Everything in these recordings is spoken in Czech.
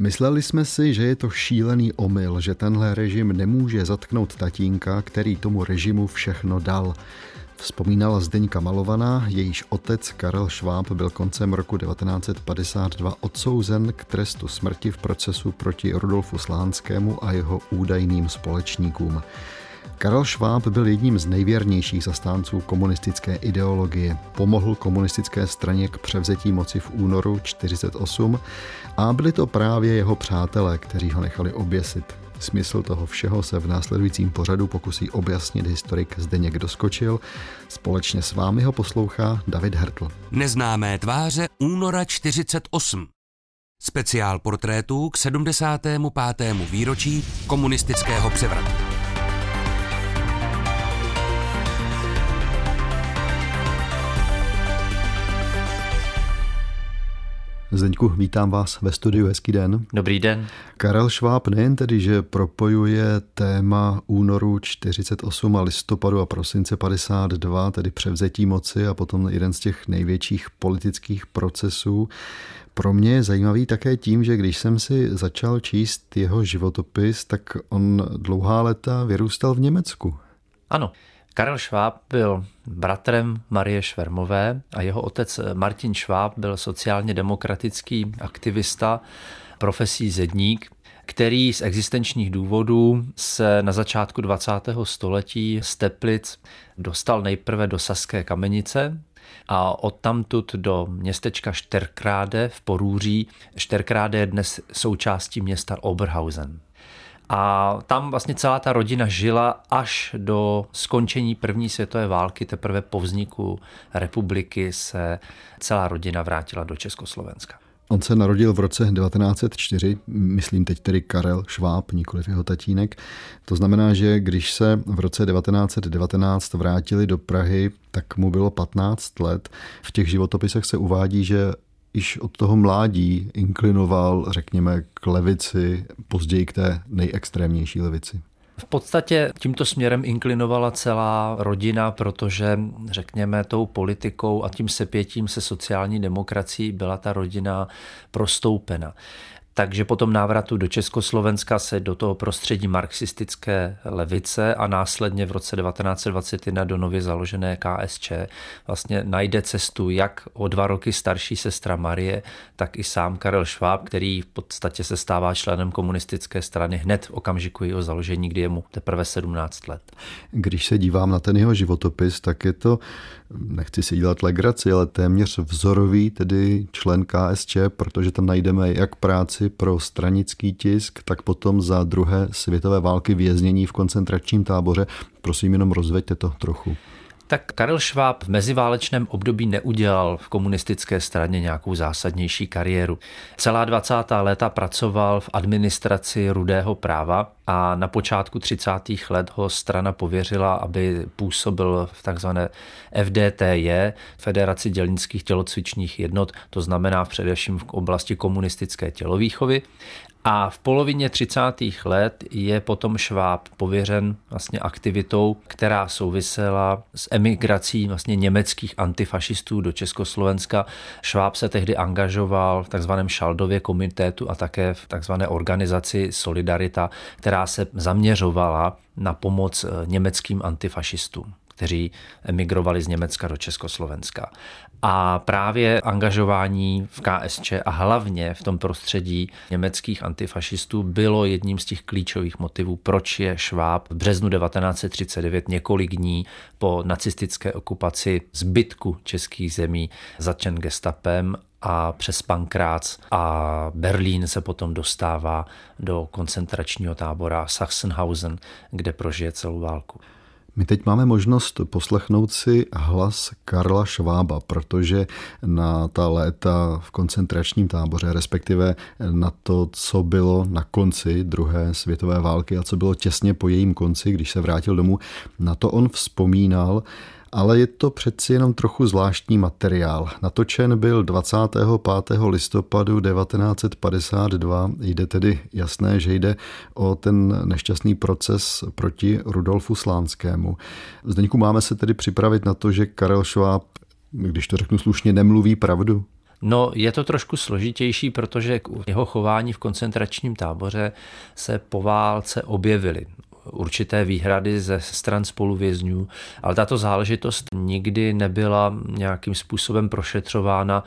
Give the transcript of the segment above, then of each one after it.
Mysleli jsme si, že je to šílený omyl, že tenhle režim nemůže zatknout tatínka, který tomu režimu všechno dal. Vzpomínala Zdeňka Malovaná, jejíž otec Karel Šváb byl koncem roku 1952 odsouzen k trestu smrti v procesu proti Rudolfu Slánskému a jeho údajným společníkům. Karel Šváb byl jedním z nejvěrnějších zastánců komunistické ideologie. Pomohl komunistické straně k převzetí moci v únoru 1948 a byli to právě jeho přátelé, kteří ho nechali oběsit. Smysl toho všeho se v následujícím pořadu pokusí objasnit historik Zdeněk Doskočil. Společně s vámi ho poslouchá David Hertl. Neznámé tváře února 48. Speciál portrétů k 75. výročí komunistického převratu. Zdeňku, vítám vás ve studiu, hezký den. Dobrý den. Karel Šváb nejen tedy, že propojuje téma únoru 48 a listopadu a prosince 52, tedy převzetí moci a potom jeden z těch největších politických procesů, pro mě je zajímavý také tím, že když jsem si začal číst jeho životopis, tak on dlouhá léta vyrůstal v Německu. Ano, Karel Šváb byl bratrem Marie Švermové a jeho otec Martin Šváb byl sociálně demokratický aktivista, profesí zedník, který z existenčních důvodů se na začátku 20. století z Teplic dostal nejprve do Saské kamenice, a odtamtud do městečka Šterkráde v Porůří. Šterkráde je dnes součástí města Oberhausen. A tam vlastně celá ta rodina žila až do skončení první světové války. Teprve po vzniku republiky se celá rodina vrátila do Československa. On se narodil v roce 1904, myslím teď tedy Karel Šváb, nikoliv jeho tatínek. To znamená, že když se v roce 1919 vrátili do Prahy, tak mu bylo 15 let. V těch životopisech se uvádí, že již od toho mládí inklinoval, řekněme, k levici, později k té nejextrémnější levici. V podstatě tímto směrem inklinovala celá rodina, protože řekněme tou politikou a tím sepětím se sociální demokracií byla ta rodina prostoupena. Takže po tom návratu do Československa se do toho prostředí marxistické levice a následně v roce 1921 do nově založené KSČ vlastně najde cestu jak o dva roky starší sestra Marie, tak i sám Karel Šváb, který v podstatě se stává členem komunistické strany hned v okamžiku jeho založení, kdy je mu teprve 17 let. Když se dívám na ten jeho životopis, tak je to, nechci si dělat legraci, ale téměř vzorový, tedy člen KSČ, protože tam najdeme jak práci pro stranický tisk, tak potom za druhé světové války věznění v koncentračním táboře. Prosím, jenom rozveďte to trochu. Tak Karel Šváb v meziválečném období neudělal v komunistické straně nějakou zásadnější kariéru. Celá 20. léta pracoval v administraci rudého práva a na počátku 30. let ho strana pověřila, aby působil v takzvané FDTJ, Federaci dělnických tělocvičních jednot, to znamená především v oblasti komunistické tělovýchovy. A v polovině 30. let je potom Šváb pověřen vlastně aktivitou, která souvisela s emigrací vlastně německých antifašistů do Československa. Šváb se tehdy angažoval v takzvaném Šaldově komitétu a také v takzvané organizaci Solidarita, která se zaměřovala na pomoc eh, německým antifašistům kteří emigrovali z Německa do Československa. A právě angažování v KSČ a hlavně v tom prostředí německých antifašistů bylo jedním z těch klíčových motivů, proč je Šváb v březnu 1939 několik dní po nacistické okupaci zbytku českých zemí začen gestapem a přes Pankrác a Berlín se potom dostává do koncentračního tábora Sachsenhausen, kde prožije celou válku. My teď máme možnost poslechnout si hlas Karla Švába, protože na ta léta v koncentračním táboře, respektive na to, co bylo na konci druhé světové války a co bylo těsně po jejím konci, když se vrátil domů, na to on vzpomínal ale je to přeci jenom trochu zvláštní materiál. Natočen byl 25. listopadu 1952. Jde tedy jasné, že jde o ten nešťastný proces proti Rudolfu Slánskému. Zdeňku máme se tedy připravit na to, že Karel Schwab, když to řeknu slušně, nemluví pravdu? No, je to trošku složitější, protože k jeho chování v koncentračním táboře se po válce objevily určité výhrady ze stran spoluvězňů, ale tato záležitost nikdy nebyla nějakým způsobem prošetřována,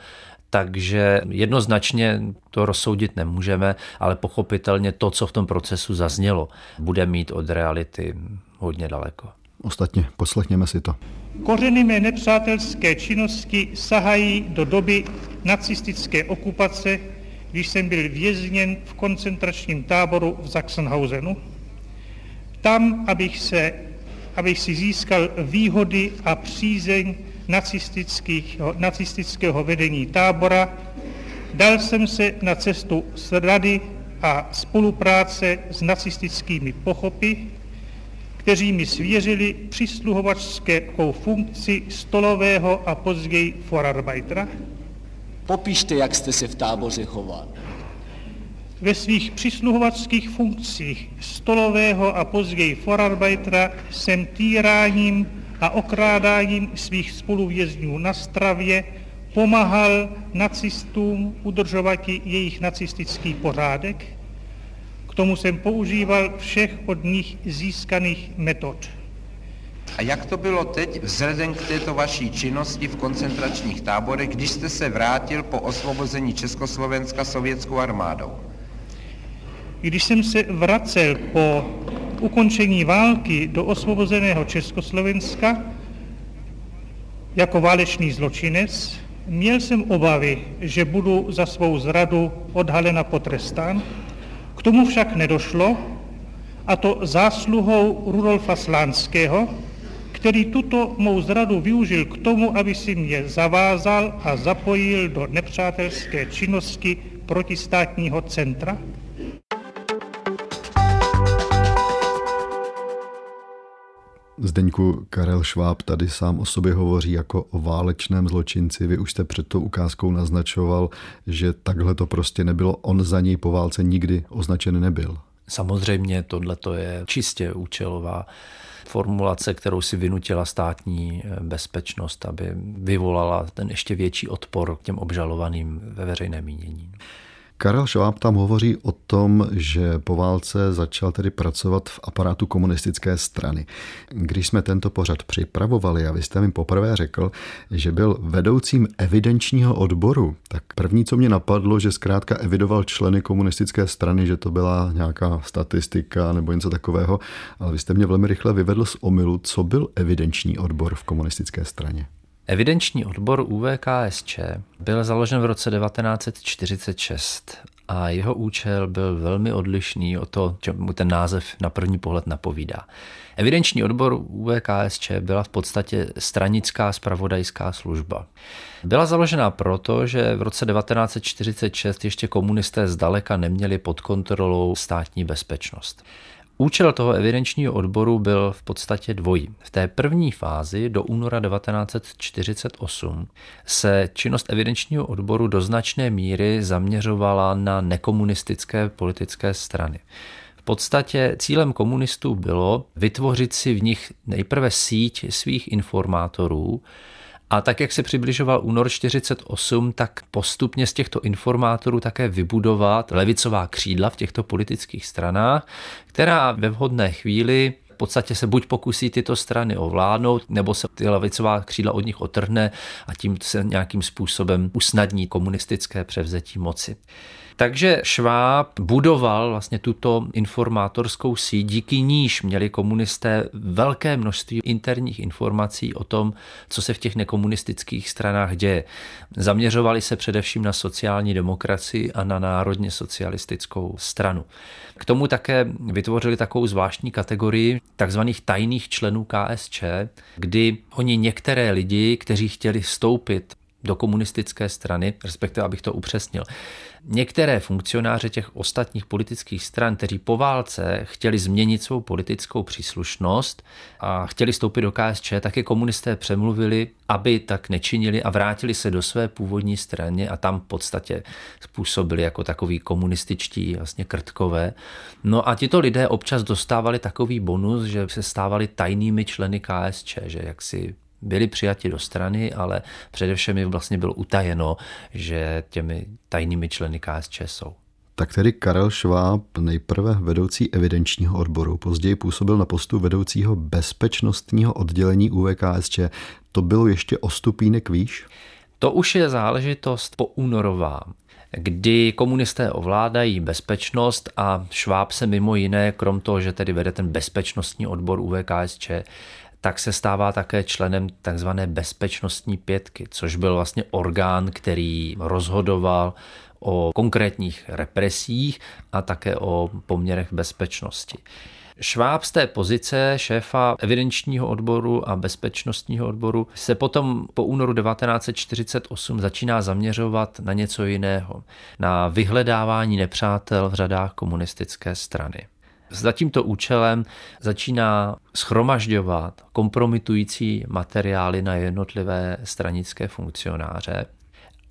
takže jednoznačně to rozsoudit nemůžeme, ale pochopitelně to, co v tom procesu zaznělo, bude mít od reality hodně daleko. Ostatně poslechněme si to. Kořeny mé nepřátelské činnosti sahají do doby nacistické okupace, když jsem byl vězněn v koncentračním táboru v Sachsenhausenu. Tam, abych, se, abych si získal výhody a přízeň nacistického vedení tábora, dal jsem se na cestu s rady a spolupráce s nacistickými pochopy, kteří mi svěřili přisluhovačskou funkci stolového a později forarbeitera. Popište, jak jste se v táboře choval. Ve svých přisluhovačských funkcích stolového a později forarbeitera jsem týráním a okrádáním svých spoluvězňů na stravě pomáhal nacistům udržovat jejich nacistický pořádek. K tomu jsem používal všech od nich získaných metod. A jak to bylo teď vzhledem k této vaší činnosti v koncentračních táborech, když jste se vrátil po osvobození Československa sovětskou armádou? Když jsem se vracel po ukončení války do osvobozeného Československa jako válečný zločinec, měl jsem obavy, že budu za svou zradu odhalena potrestán. K tomu však nedošlo, a to zásluhou Rudolfa Slánského, který tuto mou zradu využil k tomu, aby si mě zavázal a zapojil do nepřátelské činnosti protistátního centra, Zdeňku Karel Šváb tady sám o sobě hovoří jako o válečném zločinci. Vy už jste před tou ukázkou naznačoval, že takhle to prostě nebylo. On za něj po válce nikdy označen nebyl. Samozřejmě tohle je čistě účelová formulace, kterou si vynutila státní eh, bezpečnost, aby vyvolala ten ještě větší odpor k těm obžalovaným ve veřejném mínění. Karel Šváb tam hovoří o tom, že po válce začal tedy pracovat v aparátu komunistické strany. Když jsme tento pořad připravovali a vy jste mi poprvé řekl, že byl vedoucím evidenčního odboru, tak první, co mě napadlo, že zkrátka evidoval členy komunistické strany, že to byla nějaká statistika nebo něco takového, ale vy jste mě velmi rychle vyvedl z omylu, co byl evidenční odbor v komunistické straně. Evidenční odbor UVKSČ byl založen v roce 1946 a jeho účel byl velmi odlišný od toho, čemu ten název na první pohled napovídá. Evidenční odbor UVKSČ byla v podstatě stranická spravodajská služba. Byla založena proto, že v roce 1946 ještě komunisté zdaleka neměli pod kontrolou státní bezpečnost. Účel toho evidenčního odboru byl v podstatě dvojí. V té první fázi do února 1948 se činnost evidenčního odboru do značné míry zaměřovala na nekomunistické politické strany. V podstatě cílem komunistů bylo vytvořit si v nich nejprve síť svých informátorů, a tak, jak se přibližoval únor 48, tak postupně z těchto informátorů také vybudovat levicová křídla v těchto politických stranách, která ve vhodné chvíli v podstatě se buď pokusí tyto strany ovládnout, nebo se ty levicová křídla od nich otrhne a tím se nějakým způsobem usnadní komunistické převzetí moci. Takže Šváb budoval vlastně tuto informátorskou síť, díky níž měli komunisté velké množství interních informací o tom, co se v těch nekomunistických stranách děje. Zaměřovali se především na sociální demokracii a na národně socialistickou stranu. K tomu také vytvořili takovou zvláštní kategorii takzvaných tajných členů KSČ, kdy oni některé lidi, kteří chtěli vstoupit do komunistické strany, respektive abych to upřesnil. Některé funkcionáře těch ostatních politických stran, kteří po válce chtěli změnit svou politickou příslušnost a chtěli stoupit do KSČ, také komunisté přemluvili, aby tak nečinili a vrátili se do své původní strany a tam v podstatě způsobili jako takový komunističtí vlastně krtkové. No a tito lidé občas dostávali takový bonus, že se stávali tajnými členy KSČ, že jak si byli přijati do strany, ale především jim vlastně bylo utajeno, že těmi tajnými členy KSČ jsou. Tak tedy Karel Šváb, nejprve vedoucí evidenčního odboru, později působil na postu vedoucího bezpečnostního oddělení UVKSČ. To bylo ještě o stupínek výš? To už je záležitost po únorová kdy komunisté ovládají bezpečnost a Šváb se mimo jiné, krom toho, že tedy vede ten bezpečnostní odbor UVKSČ, tak se stává také členem takzvané bezpečnostní pětky, což byl vlastně orgán, který rozhodoval o konkrétních represích a také o poměrech bezpečnosti. Šváb z té pozice šéfa evidenčního odboru a bezpečnostního odboru se potom po únoru 1948 začíná zaměřovat na něco jiného, na vyhledávání nepřátel v řadách komunistické strany. Za tímto účelem začíná schromažďovat kompromitující materiály na jednotlivé stranické funkcionáře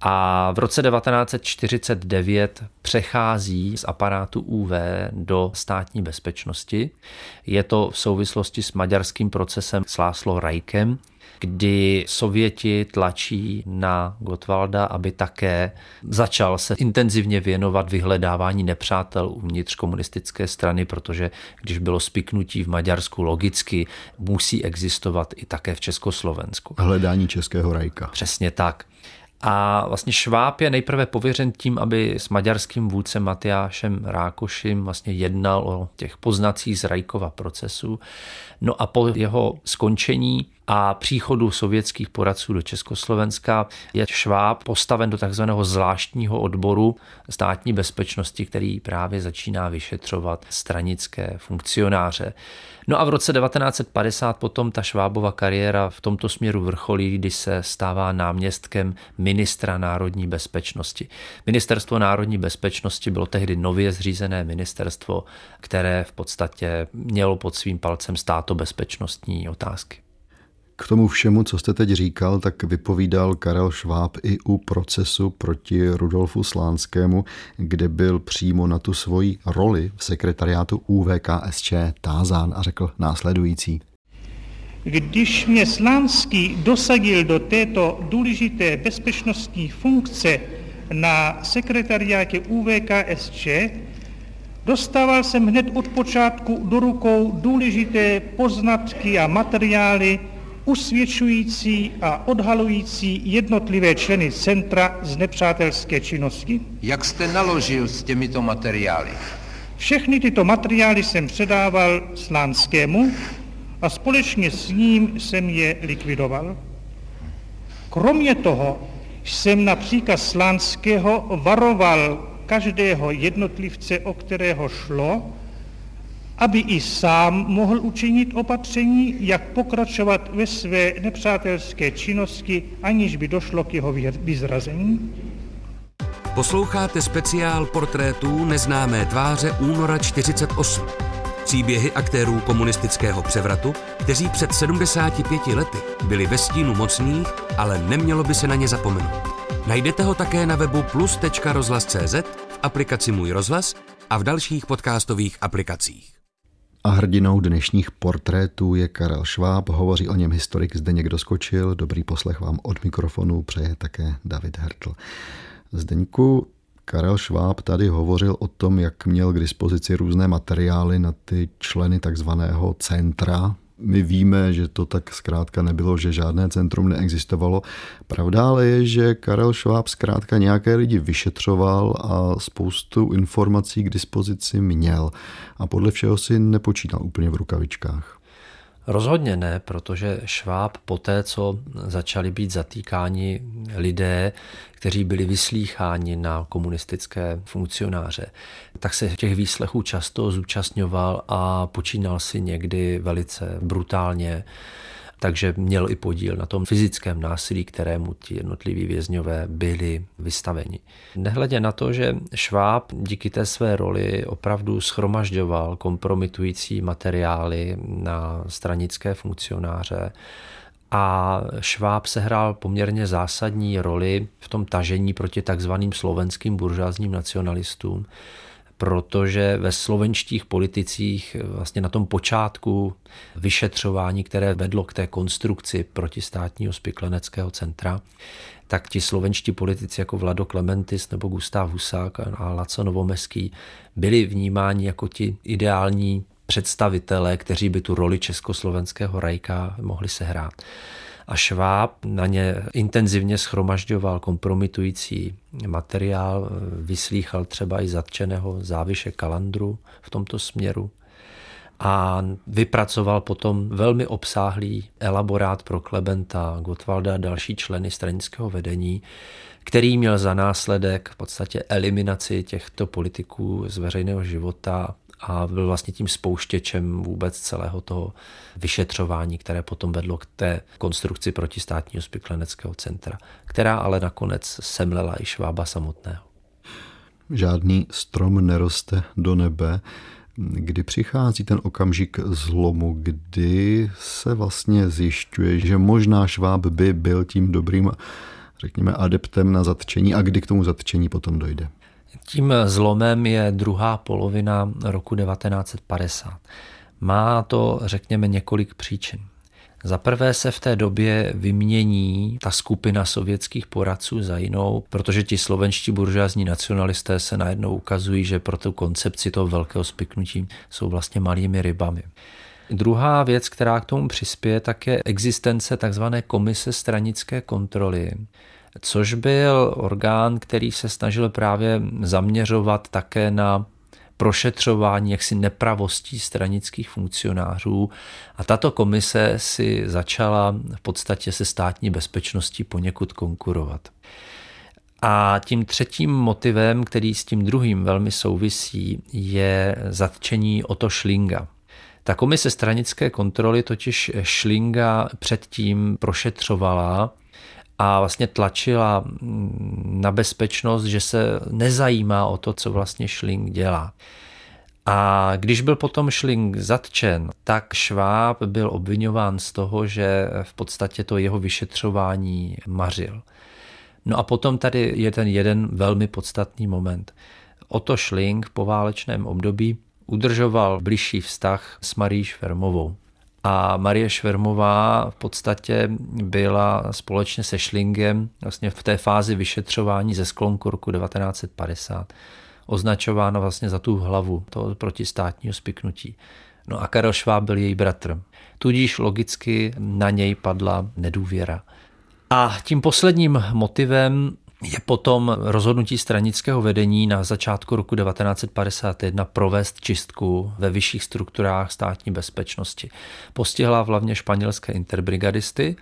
a v roce 1949 přechází z aparátu UV do státní bezpečnosti. Je to v souvislosti s maďarským procesem s Láslo Rajkem, kdy Sověti tlačí na Gotwalda, aby také začal se intenzivně věnovat vyhledávání nepřátel uvnitř komunistické strany, protože když bylo spiknutí v Maďarsku logicky, musí existovat i také v Československu. Hledání českého rajka. Přesně tak. A vlastně Šváb je nejprve pověřen tím, aby s maďarským vůdcem Matyášem Rákošem vlastně jednal o těch poznacích z Rajkova procesu. No a po jeho skončení a příchodu sovětských poradců do Československa je Šváb postaven do takzvaného zvláštního odboru státní bezpečnosti, který právě začíná vyšetřovat stranické funkcionáře. No a v roce 1950 potom ta Švábova kariéra v tomto směru vrcholí, kdy se stává náměstkem ministra národní bezpečnosti. Ministerstvo národní bezpečnosti bylo tehdy nově zřízené ministerstvo, které v podstatě mělo pod svým palcem státobezpečnostní otázky. K tomu všemu, co jste teď říkal, tak vypovídal Karel Šváb i u procesu proti Rudolfu Slánskému, kde byl přímo na tu svoji roli v sekretariátu UVKSČ tázán a řekl následující. Když mě Slánský dosadil do této důležité bezpečnostní funkce na sekretariátě UVKSČ, dostával jsem hned od počátku do rukou důležité poznatky a materiály usvědčující a odhalující jednotlivé členy centra z nepřátelské činnosti. Jak jste naložil s těmito materiály? Všechny tyto materiály jsem předával Slánskému a společně s ním jsem je likvidoval. Kromě toho jsem na příkaz Slánského varoval každého jednotlivce, o kterého šlo, aby i sám mohl učinit opatření, jak pokračovat ve své nepřátelské činnosti, aniž by došlo k jeho vyzrazení? Posloucháte speciál portrétů neznámé tváře února 48. Příběhy aktérů komunistického převratu, kteří před 75 lety byli ve stínu mocných, ale nemělo by se na ně zapomenout. Najdete ho také na webu plus.rozhlas.cz, v aplikaci Můj rozhlas a v dalších podcastových aplikacích. A hrdinou dnešních portrétů je Karel Šváb, hovoří o něm historik Zdeněk Doskočil. Dobrý poslech vám od mikrofonu přeje také David Hertl. Zdeňku, Karel Šváb tady hovořil o tom, jak měl k dispozici různé materiály na ty členy takzvaného centra my víme, že to tak zkrátka nebylo, že žádné centrum neexistovalo. Pravda ale je, že Karel Šváb zkrátka nějaké lidi vyšetřoval a spoustu informací k dispozici měl. A podle všeho si nepočítal úplně v rukavičkách. Rozhodně ne, protože Šváb poté, co začali být zatýkáni lidé, kteří byli vyslýcháni na komunistické funkcionáře, tak se těch výslechů často zúčastňoval a počínal si někdy velice brutálně takže měl i podíl na tom fyzickém násilí, kterému ti jednotliví vězňové byli vystaveni. Nehledě na to, že Šváb díky té své roli opravdu schromažďoval kompromitující materiály na stranické funkcionáře, a Šváb sehrál poměrně zásadní roli v tom tažení proti takzvaným slovenským buržázním nacionalistům, protože ve slovenštích politicích vlastně na tom počátku vyšetřování, které vedlo k té konstrukci protistátního spikleneckého centra, tak ti slovenští politici jako Vlado Klementis nebo Gustav Husák a Laco Novomeský byli vnímáni jako ti ideální představitelé, kteří by tu roli československého rajka mohli sehrát. A Šváb na ně intenzivně schromažďoval kompromitující materiál, vyslýchal třeba i zatčeného záviše Kalandru v tomto směru a vypracoval potom velmi obsáhlý elaborát pro Klebenta, Gottwalda a další členy stranického vedení, který měl za následek v podstatě eliminaci těchto politiků z veřejného života a byl vlastně tím spouštěčem vůbec celého toho vyšetřování, které potom vedlo k té konstrukci protistátního spikleneckého centra, která ale nakonec semlela i Švába samotného. Žádný strom neroste do nebe. Kdy přichází ten okamžik zlomu, kdy se vlastně zjišťuje, že možná Šváb by byl tím dobrým, řekněme, adeptem na zatčení a kdy k tomu zatčení potom dojde? Tím zlomem je druhá polovina roku 1950. Má to, řekněme, několik příčin. Za prvé se v té době vymění ta skupina sovětských poradců za jinou, protože ti slovenští buržázní nacionalisté se najednou ukazují, že pro tu koncepci toho velkého spiknutí jsou vlastně malými rybami. Druhá věc, která k tomu přispěje, tak je existence tzv. komise stranické kontroly, což byl orgán, který se snažil právě zaměřovat také na prošetřování jaksi nepravostí stranických funkcionářů a tato komise si začala v podstatě se státní bezpečností poněkud konkurovat. A tím třetím motivem, který s tím druhým velmi souvisí, je zatčení Oto Šlinga. Ta komise stranické kontroly totiž Šlinga předtím prošetřovala a vlastně tlačila na bezpečnost, že se nezajímá o to, co vlastně Schling dělá. A když byl potom Schling zatčen, tak Šváb byl obvinován z toho, že v podstatě to jeho vyšetřování mařil. No a potom tady je ten jeden velmi podstatný moment. Oto Schling po válečném období udržoval bližší vztah s Marí Švermovou. A Marie Švermová v podstatě byla společně se Schlingem vlastně v té fázi vyšetřování ze sklonku roku 1950 označována vlastně za tu hlavu toho protistátního spiknutí. No a Karel Šváb byl její bratr. Tudíž logicky na něj padla nedůvěra. A tím posledním motivem je potom rozhodnutí stranického vedení na začátku roku 1951 provést čistku ve vyšších strukturách státní bezpečnosti. Postihla hlavně španělské interbrigadisty,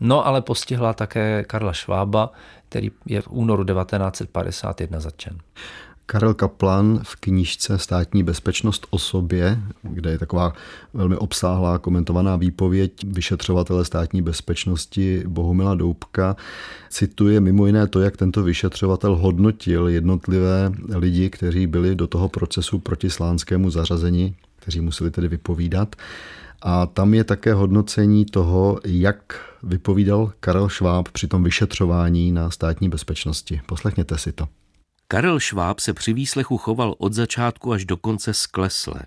no ale postihla také Karla Švába, který je v únoru 1951 zatčen. Karel Kaplan v knížce Státní bezpečnost o sobě, kde je taková velmi obsáhlá komentovaná výpověď vyšetřovatele státní bezpečnosti Bohumila Doubka, cituje mimo jiné to, jak tento vyšetřovatel hodnotil jednotlivé lidi, kteří byli do toho procesu proti slánskému zařazení, kteří museli tedy vypovídat. A tam je také hodnocení toho, jak vypovídal Karel Šváb při tom vyšetřování na státní bezpečnosti. Poslechněte si to. Karel Šváb se při výslechu choval od začátku až do konce sklesle.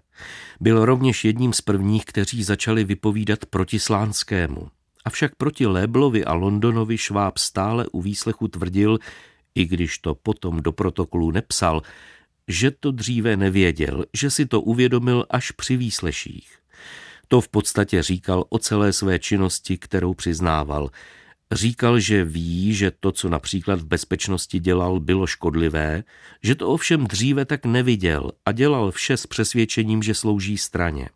Byl rovněž jedním z prvních, kteří začali vypovídat proti Slánskému. Avšak proti Léblovi a Londonovi Šváb stále u výslechu tvrdil, i když to potom do protokolu nepsal, že to dříve nevěděl, že si to uvědomil až při výsleších. To v podstatě říkal o celé své činnosti, kterou přiznával – Říkal, že ví, že to, co například v bezpečnosti dělal, bylo škodlivé, že to ovšem dříve tak neviděl a dělal vše s přesvědčením, že slouží straně.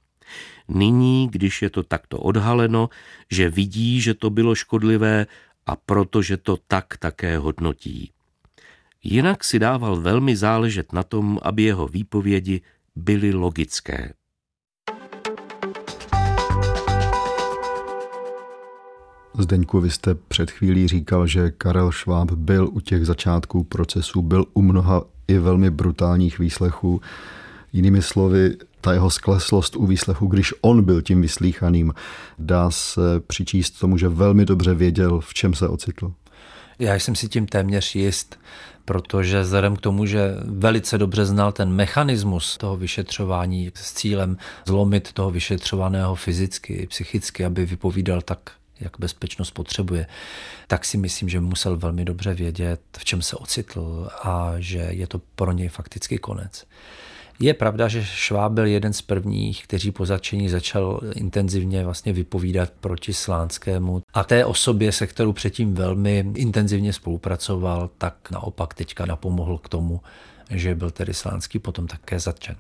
Nyní, když je to takto odhaleno, že vidí, že to bylo škodlivé a protože to tak také hodnotí. Jinak si dával velmi záležet na tom, aby jeho výpovědi byly logické. Zdeňku, vy jste před chvílí říkal, že Karel Šváb byl u těch začátků procesu, byl u mnoha i velmi brutálních výslechů. Jinými slovy, ta jeho skleslost u výslechu, když on byl tím vyslíchaným, dá se přičíst tomu, že velmi dobře věděl, v čem se ocitl. Já jsem si tím téměř jist, protože vzhledem k tomu, že velice dobře znal ten mechanismus toho vyšetřování s cílem zlomit toho vyšetřovaného fyzicky, psychicky, aby vypovídal tak, jak bezpečnost potřebuje, tak si myslím, že musel velmi dobře vědět, v čem se ocitl a že je to pro něj fakticky konec. Je pravda, že Šváb byl jeden z prvních, kteří po začení začal intenzivně vlastně vypovídat proti Slánskému a té osobě, se kterou předtím velmi intenzivně spolupracoval, tak naopak teďka napomohl k tomu, že byl tedy Slánský potom také zatčen.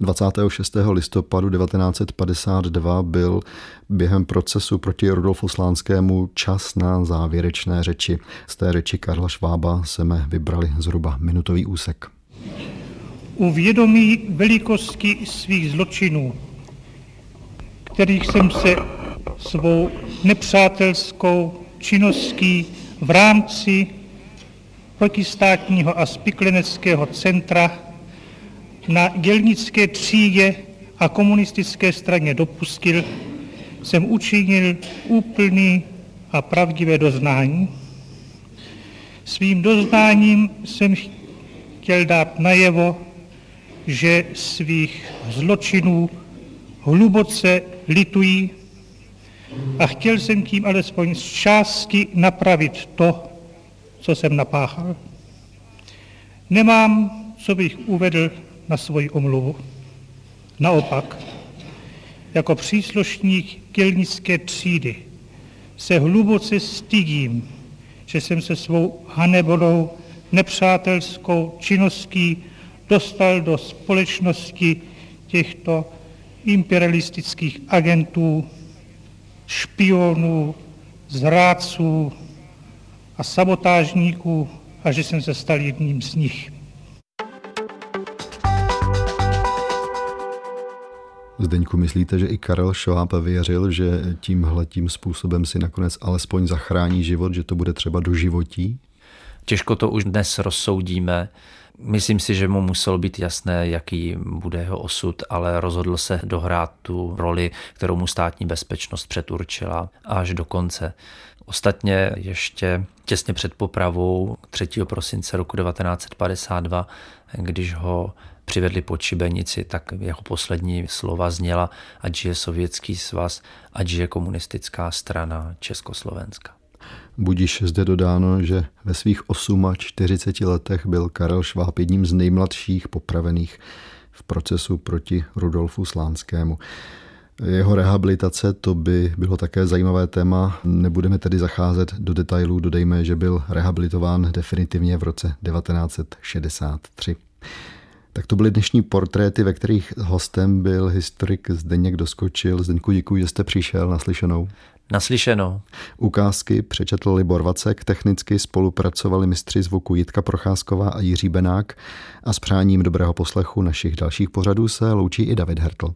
26. listopadu 1952 byl během procesu proti Rudolfu Slánskému čas na závěrečné řeči. Z té řeči Karla Švába jsme vybrali zhruba minutový úsek u vědomí velikosti svých zločinů, kterých jsem se svou nepřátelskou činností v rámci protistátního a spikleneckého centra na dělnické třídě a komunistické straně dopustil, jsem učinil úplný a pravdivé doznání. Svým doznáním jsem chtěl dát najevo, že svých zločinů hluboce litují a chtěl jsem tím alespoň z části napravit to, co jsem napáchal. Nemám, co bych uvedl na svoji omluvu. Naopak, jako příslušník dělnické třídy se hluboce stydím, že jsem se svou hanebolou nepřátelskou činností dostal do společnosti těchto imperialistických agentů, špionů, zrádců a sabotážníků a že jsem se stal jedním z nich. Zdeňku, myslíte, že i Karel Schwab věřil, že tímhle tím způsobem si nakonec alespoň zachrání život, že to bude třeba do životí? Těžko to už dnes rozsoudíme. Myslím si, že mu muselo být jasné, jaký bude jeho osud, ale rozhodl se dohrát tu roli, kterou mu státní bezpečnost předurčila až do konce. Ostatně ještě těsně před popravou 3. prosince roku 1952, když ho přivedli pod šibenici, tak jeho poslední slova zněla, ať žije sovětský svaz, ať žije komunistická strana Československa. Budíš zde dodáno, že ve svých 48 letech byl Karel Šváb jedním z nejmladších popravených v procesu proti Rudolfu Slánskému. Jeho rehabilitace to by bylo také zajímavé téma. Nebudeme tedy zacházet do detailů, dodejme, že byl rehabilitován definitivně v roce 1963. Tak to byly dnešní portréty, ve kterých hostem byl historik Zdeněk Doskočil. Zdeňku, děkuji, že jste přišel naslyšenou. Naslyšeno. Ukázky přečetl Libor Vacek, technicky spolupracovali mistři zvuku Jitka Procházková a Jiří Benák a s přáním dobrého poslechu našich dalších pořadů se loučí i David Hertl.